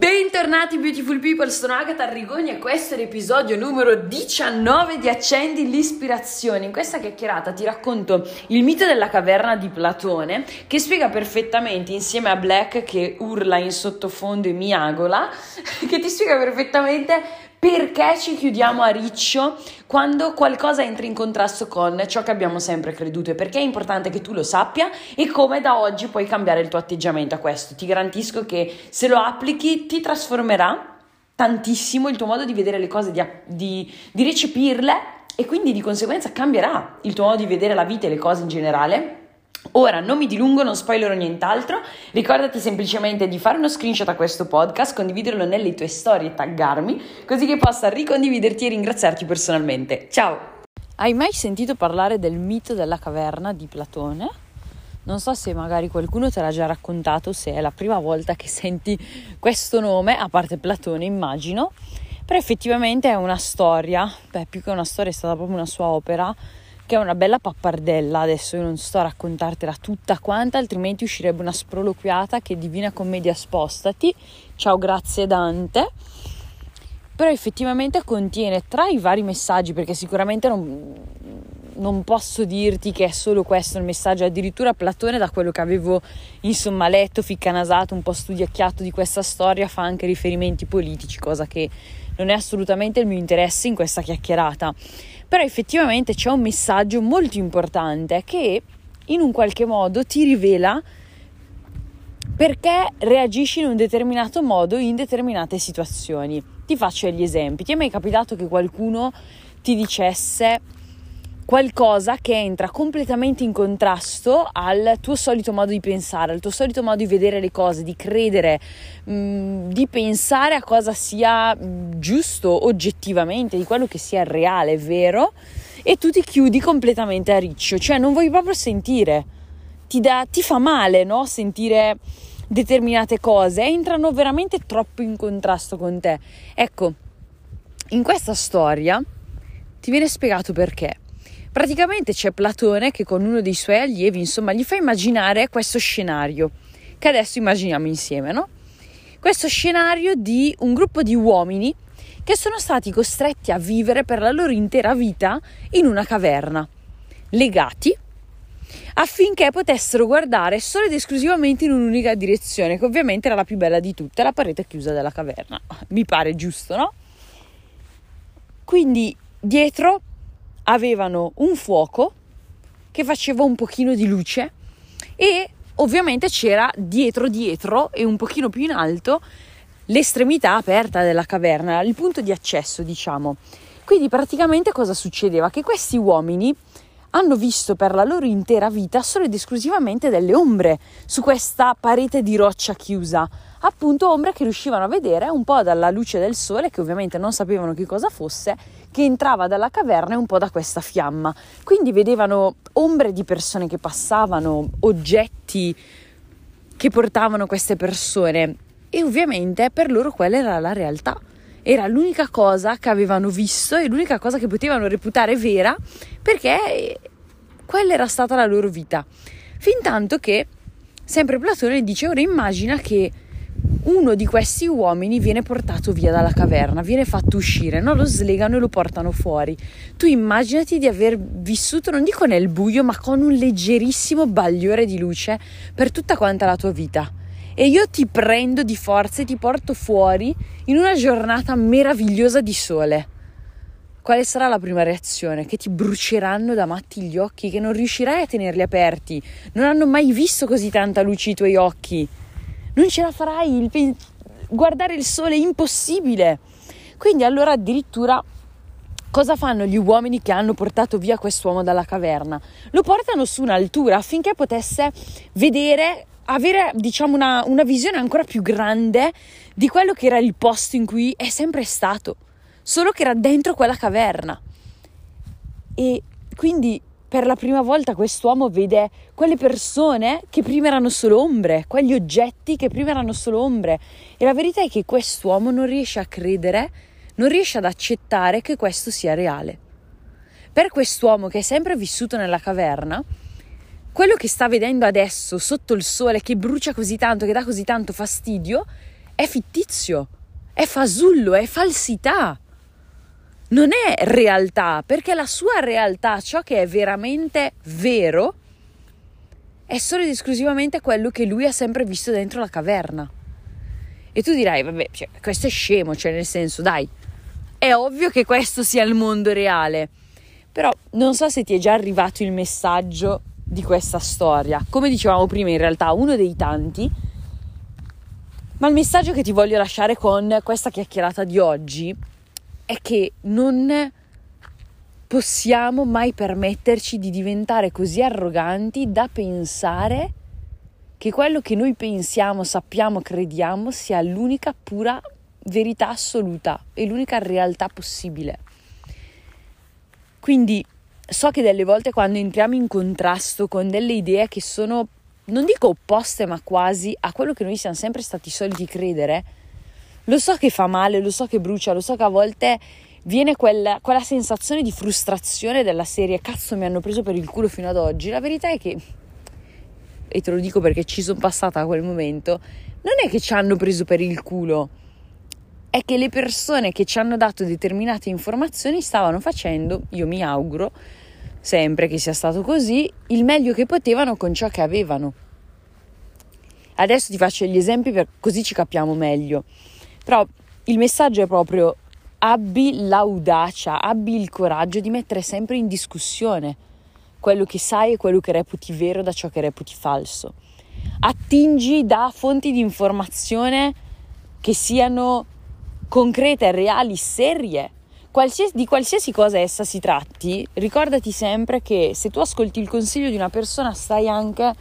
Bentornati beautiful people, sono Agatha Arrigoni e questo è l'episodio numero 19 di Accendi l'ispirazione. In questa chiacchierata ti racconto il mito della caverna di Platone che spiega perfettamente insieme a Black che urla in sottofondo e miagola, che ti spiega perfettamente perché ci chiudiamo a riccio quando qualcosa entra in contrasto con ciò che abbiamo sempre creduto? E perché è importante che tu lo sappia? E come da oggi puoi cambiare il tuo atteggiamento a questo. Ti garantisco che se lo applichi ti trasformerà tantissimo il tuo modo di vedere le cose, di, di, di recepirle e quindi di conseguenza cambierà il tuo modo di vedere la vita e le cose in generale Ora non mi dilungo, non spoilerò nient'altro, ricordati semplicemente di fare uno screenshot a questo podcast, condividerlo nelle tue storie e taggarmi, così che possa ricondividerti e ringraziarti personalmente. Ciao! Hai mai sentito parlare del mito della caverna di Platone? Non so se magari qualcuno te l'ha già raccontato, se è la prima volta che senti questo nome, a parte Platone immagino, però effettivamente è una storia, beh più che una storia è stata proprio una sua opera, che è una bella pappardella, adesso io non sto a raccontartela tutta quanta, altrimenti uscirebbe una sproloquiata che Divina Commedia spostati, ciao grazie Dante, però effettivamente contiene tra i vari messaggi, perché sicuramente non, non posso dirti che è solo questo il messaggio, addirittura Platone da quello che avevo insomma letto, ficcanasato, un po' studiacchiato di questa storia, fa anche riferimenti politici, cosa che non è assolutamente il mio interesse in questa chiacchierata però effettivamente c'è un messaggio molto importante che in un qualche modo ti rivela perché reagisci in un determinato modo in determinate situazioni. Ti faccio gli esempi. Ti è mai capitato che qualcuno ti dicesse qualcosa che entra completamente in contrasto al tuo solito modo di pensare, al tuo solito modo di vedere le cose, di credere, mh, mm, di pensare a cosa sia mm, giusto oggettivamente, di quello che sia reale, vero, e tu ti chiudi completamente a riccio, cioè non vuoi proprio sentire, ti, da, ti fa male, no? Sentire determinate cose, entrano veramente troppo in contrasto con te. Ecco, in questa storia ti viene spiegato perché. Praticamente c'è Platone che con uno dei suoi allievi, insomma, gli fa immaginare questo scenario, che adesso immaginiamo insieme, no? Questo scenario di un gruppo di uomini che sono stati costretti a vivere per la loro intera vita in una caverna, legati affinché potessero guardare solo ed esclusivamente in un'unica direzione, che ovviamente era la più bella di tutte, la parete chiusa della caverna. Mi pare giusto, no? Quindi dietro avevano un fuoco che faceva un pochino di luce e ovviamente c'era dietro dietro e un pochino più in alto l'estremità aperta della caverna, il punto di accesso, diciamo. Quindi praticamente cosa succedeva? Che questi uomini hanno visto per la loro intera vita solo ed esclusivamente delle ombre su questa parete di roccia chiusa, appunto ombre che riuscivano a vedere un po' dalla luce del sole, che ovviamente non sapevano che cosa fosse, che entrava dalla caverna e un po' da questa fiamma. Quindi vedevano ombre di persone che passavano, oggetti che portavano queste persone e ovviamente per loro quella era la realtà. Era l'unica cosa che avevano visto e l'unica cosa che potevano reputare vera perché quella era stata la loro vita. Fin tanto che sempre Platone dice ora immagina che uno di questi uomini viene portato via dalla caverna, viene fatto uscire, no? lo slegano e lo portano fuori. Tu immaginati di aver vissuto, non dico nel buio, ma con un leggerissimo bagliore di luce per tutta quanta la tua vita. E io ti prendo di forza e ti porto fuori in una giornata meravigliosa di sole. Quale sarà la prima reazione? Che ti bruceranno da matti gli occhi, che non riuscirai a tenerli aperti. Non hanno mai visto così tanta luce i tuoi occhi non ce la farai, il pen- guardare il sole è impossibile. Quindi allora addirittura cosa fanno gli uomini che hanno portato via quest'uomo dalla caverna? Lo portano su un'altura affinché potesse vedere, avere diciamo una, una visione ancora più grande di quello che era il posto in cui è sempre stato, solo che era dentro quella caverna. E quindi per la prima volta quest'uomo vede quelle persone che prima erano solo ombre, quegli oggetti che prima erano solo ombre. E la verità è che quest'uomo non riesce a credere, non riesce ad accettare che questo sia reale. Per quest'uomo che è sempre vissuto nella caverna, quello che sta vedendo adesso sotto il sole che brucia così tanto, che dà così tanto fastidio, è fittizio, è fasullo, è falsità. Non è realtà, perché la sua realtà, ciò che è veramente vero, è solo ed esclusivamente quello che lui ha sempre visto dentro la caverna. E tu dirai, vabbè, cioè, questo è scemo, cioè nel senso, dai, è ovvio che questo sia il mondo reale. Però non so se ti è già arrivato il messaggio di questa storia. Come dicevamo prima, in realtà uno dei tanti. Ma il messaggio che ti voglio lasciare con questa chiacchierata di oggi è che non possiamo mai permetterci di diventare così arroganti da pensare che quello che noi pensiamo, sappiamo, crediamo sia l'unica pura verità assoluta e l'unica realtà possibile. Quindi so che delle volte quando entriamo in contrasto con delle idee che sono, non dico opposte, ma quasi a quello che noi siamo sempre stati soliti credere, lo so che fa male, lo so che brucia, lo so che a volte viene quella, quella sensazione di frustrazione della serie cazzo mi hanno preso per il culo fino ad oggi. La verità è che, e te lo dico perché ci sono passata a quel momento, non è che ci hanno preso per il culo, è che le persone che ci hanno dato determinate informazioni stavano facendo, io mi auguro, sempre che sia stato così, il meglio che potevano con ciò che avevano. Adesso ti faccio gli esempi per così ci capiamo meglio. Però il messaggio è proprio abbi l'audacia, abbi il coraggio di mettere sempre in discussione quello che sai e quello che reputi vero da ciò che reputi falso. Attingi da fonti di informazione che siano concrete, reali, serie. Qualsiasi, di qualsiasi cosa essa si tratti, ricordati sempre che se tu ascolti il consiglio di una persona stai anche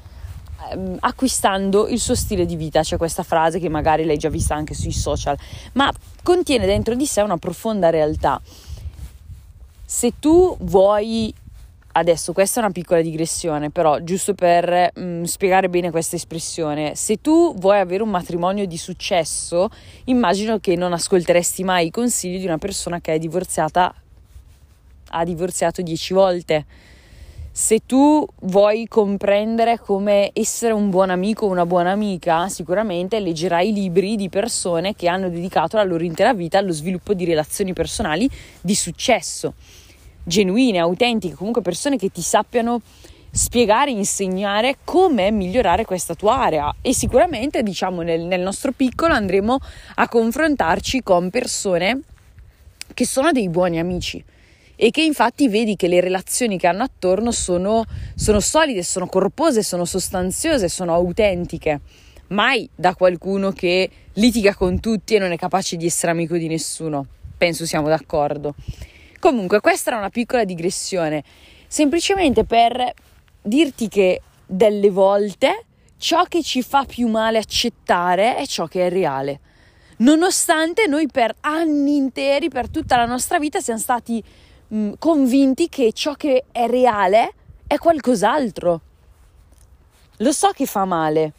ehm, acquistando il suo stile di vita. C'è questa frase che magari l'hai già vista anche sui social, ma contiene dentro di sé una profonda realtà. Se tu vuoi Adesso questa è una piccola digressione, però giusto per mh, mm, spiegare bene questa espressione, se tu vuoi avere un matrimonio di successo, immagino che non ascolteresti mai i consigli di una persona che è divorziata, ha divorziato dieci volte. Se tu vuoi comprendere come essere un buon amico o una buona amica, sicuramente leggerai libri di persone che hanno dedicato la loro intera vita allo sviluppo di relazioni personali di successo, genuine, autentiche, comunque persone che ti sappiano spiegare, insegnare come migliorare questa tua area e sicuramente diciamo nel, nel nostro piccolo andremo a confrontarci con persone che sono dei buoni amici e che infatti vedi che le relazioni che hanno attorno sono, sono solide, sono corpose, sono sostanziose, sono autentiche. Mai da qualcuno che litiga con tutti e non è capace di essere amico di nessuno. Penso siamo d'accordo. Comunque, questa era una piccola digressione, semplicemente per dirti che delle volte ciò che ci fa più male accettare è ciò che è reale. Nonostante noi per anni interi, per tutta la nostra vita, siamo stati mh, mm, convinti che ciò che è reale è qualcos'altro. Lo so che fa male,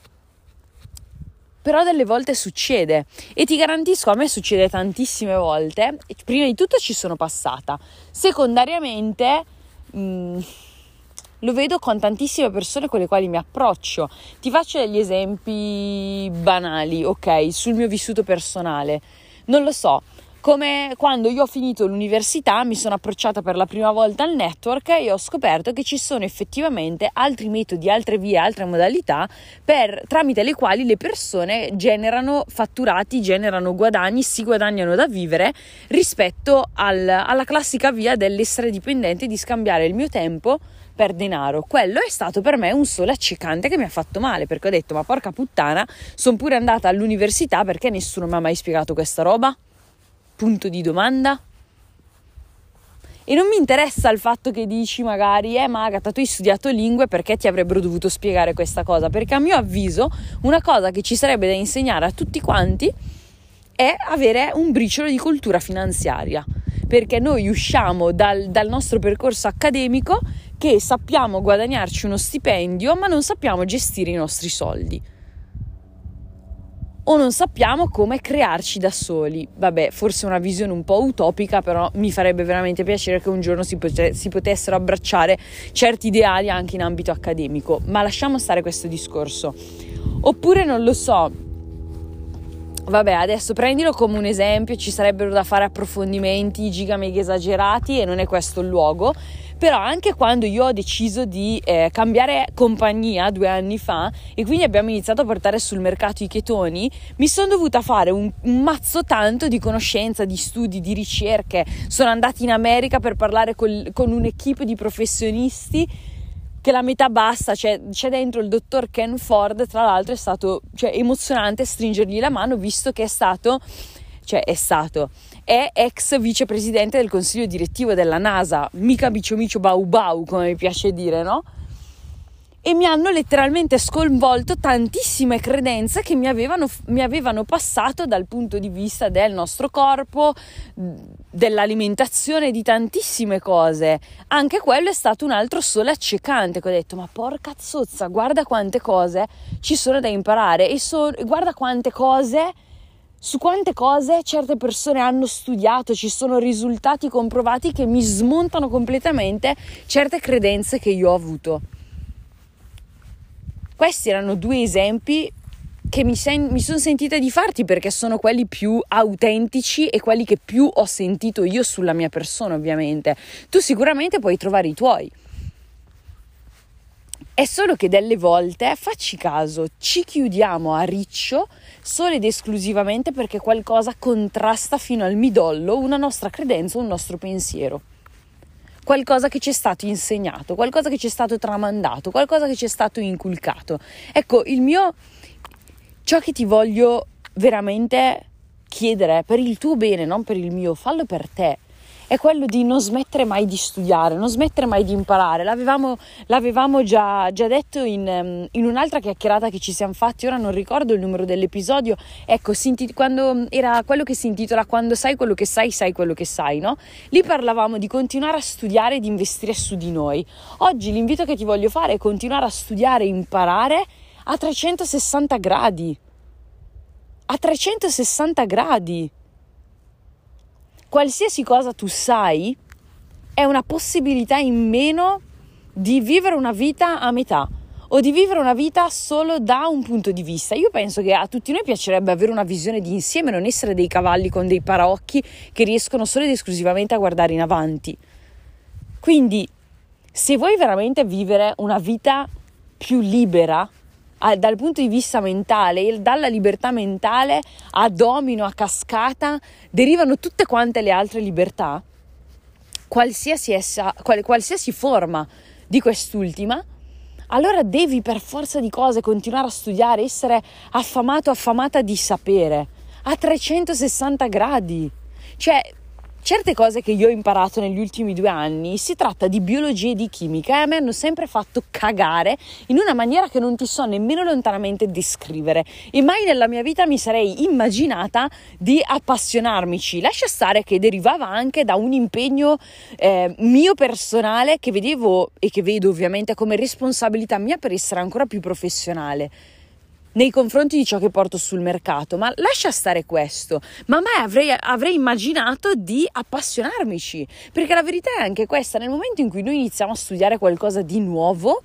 però delle volte succede e ti garantisco a me succede tantissime volte. Prima di tutto ci sono passata, secondariamente mh, mm, lo vedo con tantissime persone con le quali mi approccio. Ti faccio degli esempi banali, ok, sul mio vissuto personale. Non lo so, come quando io ho finito l'università mi sono approcciata per la prima volta al network e ho scoperto che ci sono effettivamente altri metodi, altre vie, altre modalità per, tramite le quali le persone generano fatturati, generano guadagni, si guadagnano da vivere rispetto al, alla classica via dell'essere dipendente di scambiare il mio tempo per denaro. Quello è stato per me un sole accecante che mi ha fatto male perché ho detto ma porca puttana, sono pure andata all'università perché nessuno mi ha mai spiegato questa roba punto di domanda? E non mi interessa il fatto che dici magari, eh ma Agatha tu hai studiato lingue perché ti avrebbero dovuto spiegare questa cosa, perché a mio avviso una cosa che ci sarebbe da insegnare a tutti quanti è avere un briciolo di cultura finanziaria, perché noi usciamo dal, dal nostro percorso accademico che sappiamo guadagnarci uno stipendio ma non sappiamo gestire i nostri soldi o non sappiamo come crearci da soli. Vabbè, forse una visione un po' utopica, però mi farebbe veramente piacere che un giorno si, pote- si potessero abbracciare certi ideali anche in ambito accademico, ma lasciamo stare questo discorso. Oppure non lo so, vabbè, adesso prendilo come un esempio, ci sarebbero da fare approfondimenti giga mega esagerati e non è questo il luogo. Però anche quando io ho deciso di eh, cambiare compagnia due anni fa e quindi abbiamo iniziato a portare sul mercato i chetoni, mi sono dovuta fare un, un mazzo tanto di conoscenza, di studi, di ricerche. Sono andata in America per parlare col, con un'equipe di professionisti che la metà bassa, cioè, c'è dentro il dottor Ken Ford, tra l'altro è stato cioè, emozionante stringergli la mano visto che è stato, cioè è stato, è ex vicepresidente del consiglio direttivo della NASA, mica bicio micio bau bau come mi piace dire, no? e mi hanno letteralmente sconvolto tantissime credenze che mi avevano, mi avevano, passato dal punto di vista del nostro corpo, dell'alimentazione, di tantissime cose. Anche quello è stato un altro sole accecante che ho detto, ma porca zozza, guarda quante cose ci sono da imparare e so, guarda quante cose... Su quante cose certe persone hanno studiato, ci sono risultati comprovati che mi smontano completamente certe credenze che io ho avuto. Questi erano due esempi che mi, sen- mi sono sentita di farti perché sono quelli più autentici e quelli che più ho sentito io sulla mia persona, ovviamente. Tu sicuramente puoi trovare i tuoi. È solo che delle volte, facci caso, ci chiudiamo a riccio solo ed esclusivamente perché qualcosa contrasta fino al midollo una nostra credenza, un nostro pensiero qualcosa che ci è stato insegnato, qualcosa che ci è stato tramandato, qualcosa che ci è stato inculcato. Ecco, il mio ciò che ti voglio veramente chiedere per il tuo bene, non per il mio, fallo per te è quello di non smettere mai di studiare, non smettere mai di imparare. L'avevamo, l'avevamo già, già, detto in, ehm, in, un'altra chiacchierata che ci siamo fatti, ora non ricordo il numero dell'episodio, ecco, quando era quello che si intitola Quando sai quello che sai, sai quello che sai, no? Lì parlavamo di continuare a studiare e di investire su di noi. Oggi l'invito che ti voglio fare è continuare a studiare e imparare a 360 gradi. A 360 gradi qualsiasi cosa tu sai è una possibilità in meno di vivere una vita a metà o di vivere una vita solo da un punto di vista. Io penso che a tutti noi piacerebbe avere una visione di insieme, non essere dei cavalli con dei paraocchi che riescono solo ed esclusivamente a guardare in avanti. Quindi, se vuoi veramente vivere una vita più libera, dal punto di vista mentale, dalla libertà mentale a domino, a cascata, derivano tutte quante le altre libertà, qualsiasi, essa, qual, qualsiasi forma di quest'ultima, allora devi per forza di cose continuare a studiare, essere affamato, affamata di sapere, a 360 gradi. Cioè, certe cose che io ho imparato negli ultimi due anni si tratta di biologia e di chimica e a me hanno sempre fatto cagare in una maniera che non ti so nemmeno lontanamente descrivere. E mai nella mia vita mi sarei immaginata di appassionarmici. Lascia stare che derivava anche da un impegno eh, mio personale che vedevo e che vedo ovviamente come responsabilità mia per essere ancora più professionale nei confronti di ciò che porto sul mercato, ma lascia stare questo. Ma mai avrei, avrei immaginato di appassionarmici, perché la verità è anche questa, nel momento in cui noi iniziamo a studiare qualcosa di nuovo,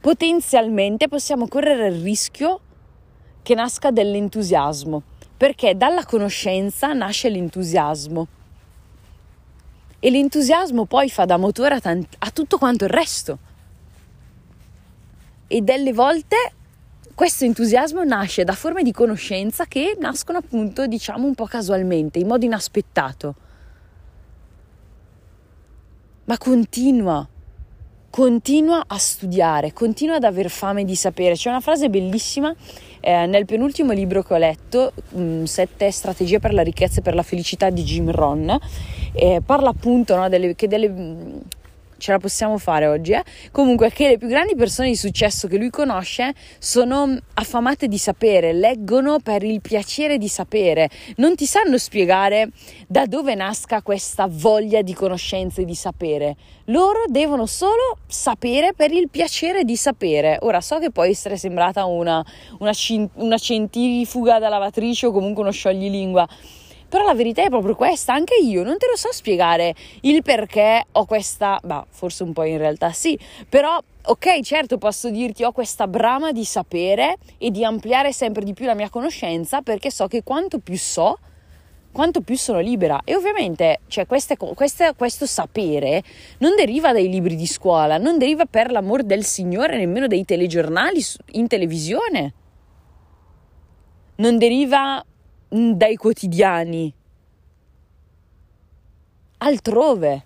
potenzialmente possiamo correre il rischio che nasca dell'entusiasmo, perché dalla conoscenza nasce l'entusiasmo. E l'entusiasmo poi fa da motore a, tant- a tutto quanto il resto e delle volte questo entusiasmo nasce da forme di conoscenza che nascono appunto, diciamo, un po' casualmente, in modo inaspettato. Ma continua, continua a studiare, continua ad aver fame di sapere. C'è una frase bellissima eh, nel penultimo libro che ho letto, mh, Sette strategie per la ricchezza e per la felicità di Jim Ron, eh, parla appunto no, delle, che delle... Ce la possiamo fare oggi, eh? Comunque che le più grandi persone di successo che lui conosce sono affamate di sapere, leggono per il piacere di sapere, non ti sanno spiegare da dove nasca questa voglia di conoscenza e di sapere. Loro devono solo sapere per il piacere di sapere. Ora so che può essere sembrata una, una, una centrifuga da lavatrice o comunque uno scioglilingua però la verità è proprio questa, anche io non te lo so spiegare il perché ho questa, bah, forse un po' in realtà sì, però ok, certo, posso dirti ho questa brama di sapere e di ampliare sempre di più la mia conoscenza perché so che quanto più so, quanto più sono libera. E ovviamente cioè, queste, queste, questo sapere non deriva dai libri di scuola, non deriva per l'amor del Signore nemmeno dai telegiornali in televisione, non deriva dai quotidiani, altrove,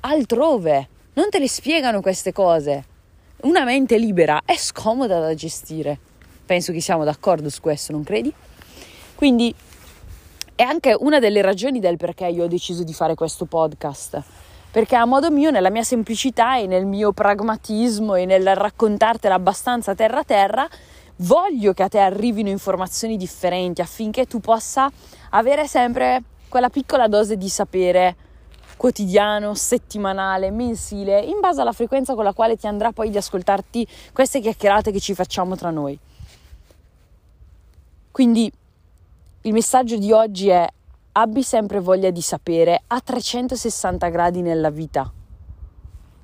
altrove. Non te le spiegano queste cose. Una mente libera è scomoda da gestire. Penso che siamo d'accordo su questo, non credi? Quindi è anche una delle ragioni del perché io ho deciso di fare questo podcast. Perché a modo mio, nella mia semplicità e nel mio pragmatismo e nel raccontartela abbastanza terra terra, voglio che a te arrivino informazioni differenti affinché tu possa avere sempre quella piccola dose di sapere quotidiano, settimanale, mensile, in base alla frequenza con la quale ti andrà poi di ascoltarti queste chiacchierate che ci facciamo tra noi. Quindi il messaggio di oggi è abbi sempre voglia di sapere a 360 gradi nella vita.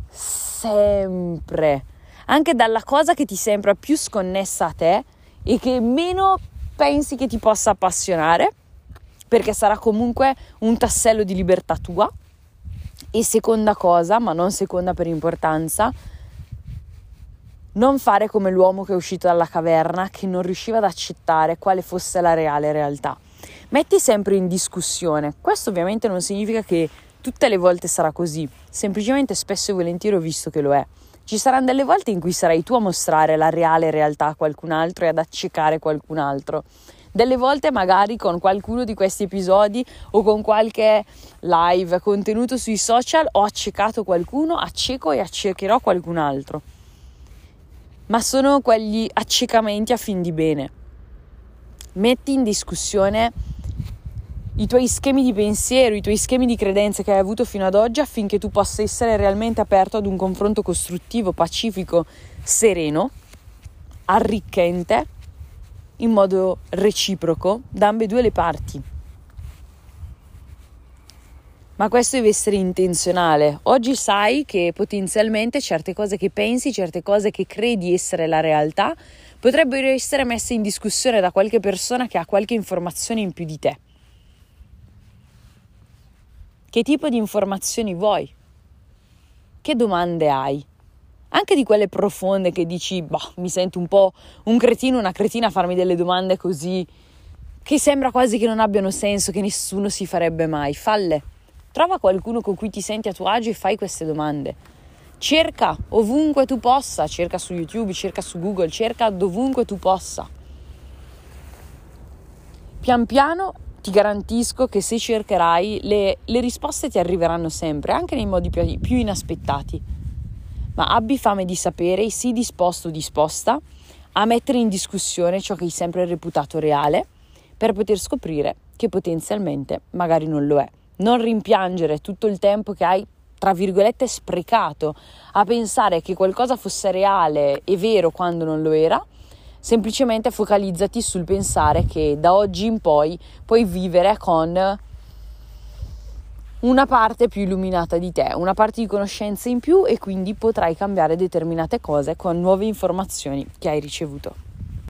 Sempre. Anche dalla cosa che ti sembra più sconnessa a te e che meno pensi che ti possa appassionare, perché sarà comunque un tassello di libertà tua e seconda cosa, ma non seconda per importanza, non fare come l'uomo che è uscito dalla caverna che non riusciva ad accettare quale fosse la reale realtà. Metti sempre in discussione. Questo ovviamente non significa che tutte le volte sarà così, semplicemente spesso e volentieri ho visto che lo è. Ci saranno delle volte in cui sarai tu a mostrare la reale realtà a qualcun altro e ad accecare qualcun altro delle volte magari con qualcuno di questi episodi o con qualche live contenuto sui social ho accecato qualcuno, acceco e accecherò qualcun altro. Ma sono quegli accecamenti a fin di bene. Metti in discussione i tuoi schemi di pensiero, i tuoi schemi di credenze che hai avuto fino ad oggi affinché tu possa essere realmente aperto ad un confronto costruttivo, pacifico, sereno, arricchente in modo reciproco da ambedue le parti. Ma questo deve essere intenzionale. Oggi sai che potenzialmente certe cose che pensi, certe cose che credi essere la realtà, potrebbero essere messe in discussione da qualche persona che ha qualche informazione in più di te. Che tipo di informazioni vuoi? Che domande hai? anche di quelle profonde che dici, boh, mi sento un po' un cretino, una cretina a farmi delle domande così che sembra quasi che non abbiano senso, che nessuno si farebbe mai. Falle. Trova qualcuno con cui ti senti a tuo agio e fai queste domande. Cerca ovunque tu possa, cerca su YouTube, cerca su Google, cerca dovunque tu possa. Pian piano ti garantisco che se cercherai le, le risposte ti arriveranno sempre, anche nei modi più, più inaspettati ma abbi fame di sapere sii disposto o disposta a mettere in discussione ciò che hai sempre reputato reale per poter scoprire che potenzialmente magari non lo è. Non rimpiangere tutto il tempo che hai, tra virgolette, sprecato a pensare che qualcosa fosse reale e vero quando non lo era, semplicemente focalizzati sul pensare che da oggi in poi puoi vivere con una parte più illuminata di te, una parte di conoscenza in più e quindi potrai cambiare determinate cose con nuove informazioni che hai ricevuto.